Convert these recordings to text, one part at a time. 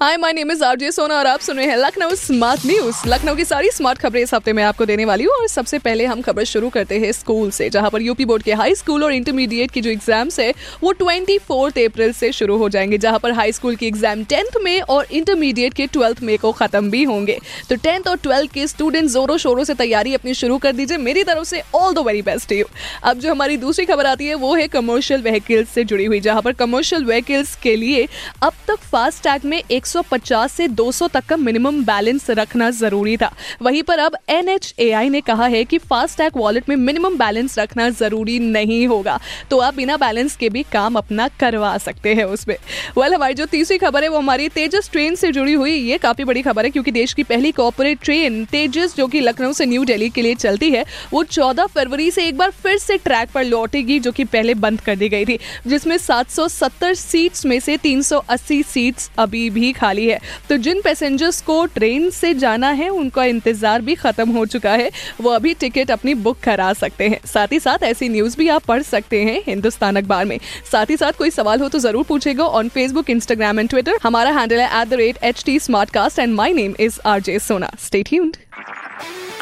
hi my name is RJ Sona और आप सुन रहे हैं लखनऊ स्मार्ट न्यूज़ लखनऊ की सारी स्मार्ट खबरें इस हफ़्ते में आपको देने वाली हूँ और सबसे पहले हम खबर शुरू करते हैं स्कूल से, जहाँ पर यूपी बोर्ड के हाई स्कूल और इंटरमीडिएट की जो एग्ज़ाम्स है, वो ट्वेंटी अप्रैल से शुरू हो जाएँगे, जहाँ पर हाई स्कूल की एग्ज़ाम टेंथ में और इंटरमीडिएट के ट्वेल्थ में को खत्म भी होंगे। तो टेंथ और ट्वेल्थ के स्टूडेंट जोरों शोरों से तैयारी अपनी शुरू कर दीजिए। मेरी तरफ़ से all the very best you अब जो हमारी दूसरी खबर आती है, वो है कमर्शियल व्हीकल्स से जुड़ी हुई, जहाँ पर कमर्शियल व्हीकल्स के लिए अब तक फास्ट टैग में 150 से 200 तक का मिनिमम बैलेंस रखना ज़रूरी था। वहीं पर अब NHAI ने कहा है कि फास्ट टैग वॉलेट में मिनिमम बैलेंस रखना ज़रूरी नहीं होगा। तो आप बिना बैलेंस के भी काम अपना करवा सकते हैं उसमें। वेल well, हमारी जो तीसरी खबर है वो हमारी तेजस ट्रेन से जुड़ी हुई। ये काफ़ी बड़ी खबर है क्योंकि देश की पहली कॉपोरेट ट्रेन तेजस जो कि लखनऊ से न्यू दिल्ली के लिए चलती है वो 14 फरवरी से एक बार फिर से ट्रैक पर लौटेगी जो कि पहले बंद कर दी गई थी जिसमें 770 सीट्स में से 380 सीट्स अभी भी खाली है। तो जिन पैसेंजर्स को ट्रेन से जाना है उनका इंतज़ार भी खत्म हो चुका है। वो अभी टिकट अपनी बुक करा सकते हैं। साथ ही साथ ऐसी न्यूज़ भी आप पढ़ सकते हैं हिंदुस्तान अखबार में। साथ ही साथ कोई सवाल हो तो ज़रूर पूछेगा on Facebook Instagram and Twitter हमारा हैंडल है at the rate H T smart cast and my name is R J Sona stay tuned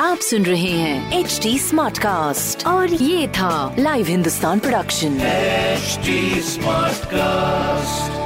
आप सुन रहे हैं एच डी स्मार्ट कास्ट और ये था live Hindustan production HD Smartcast.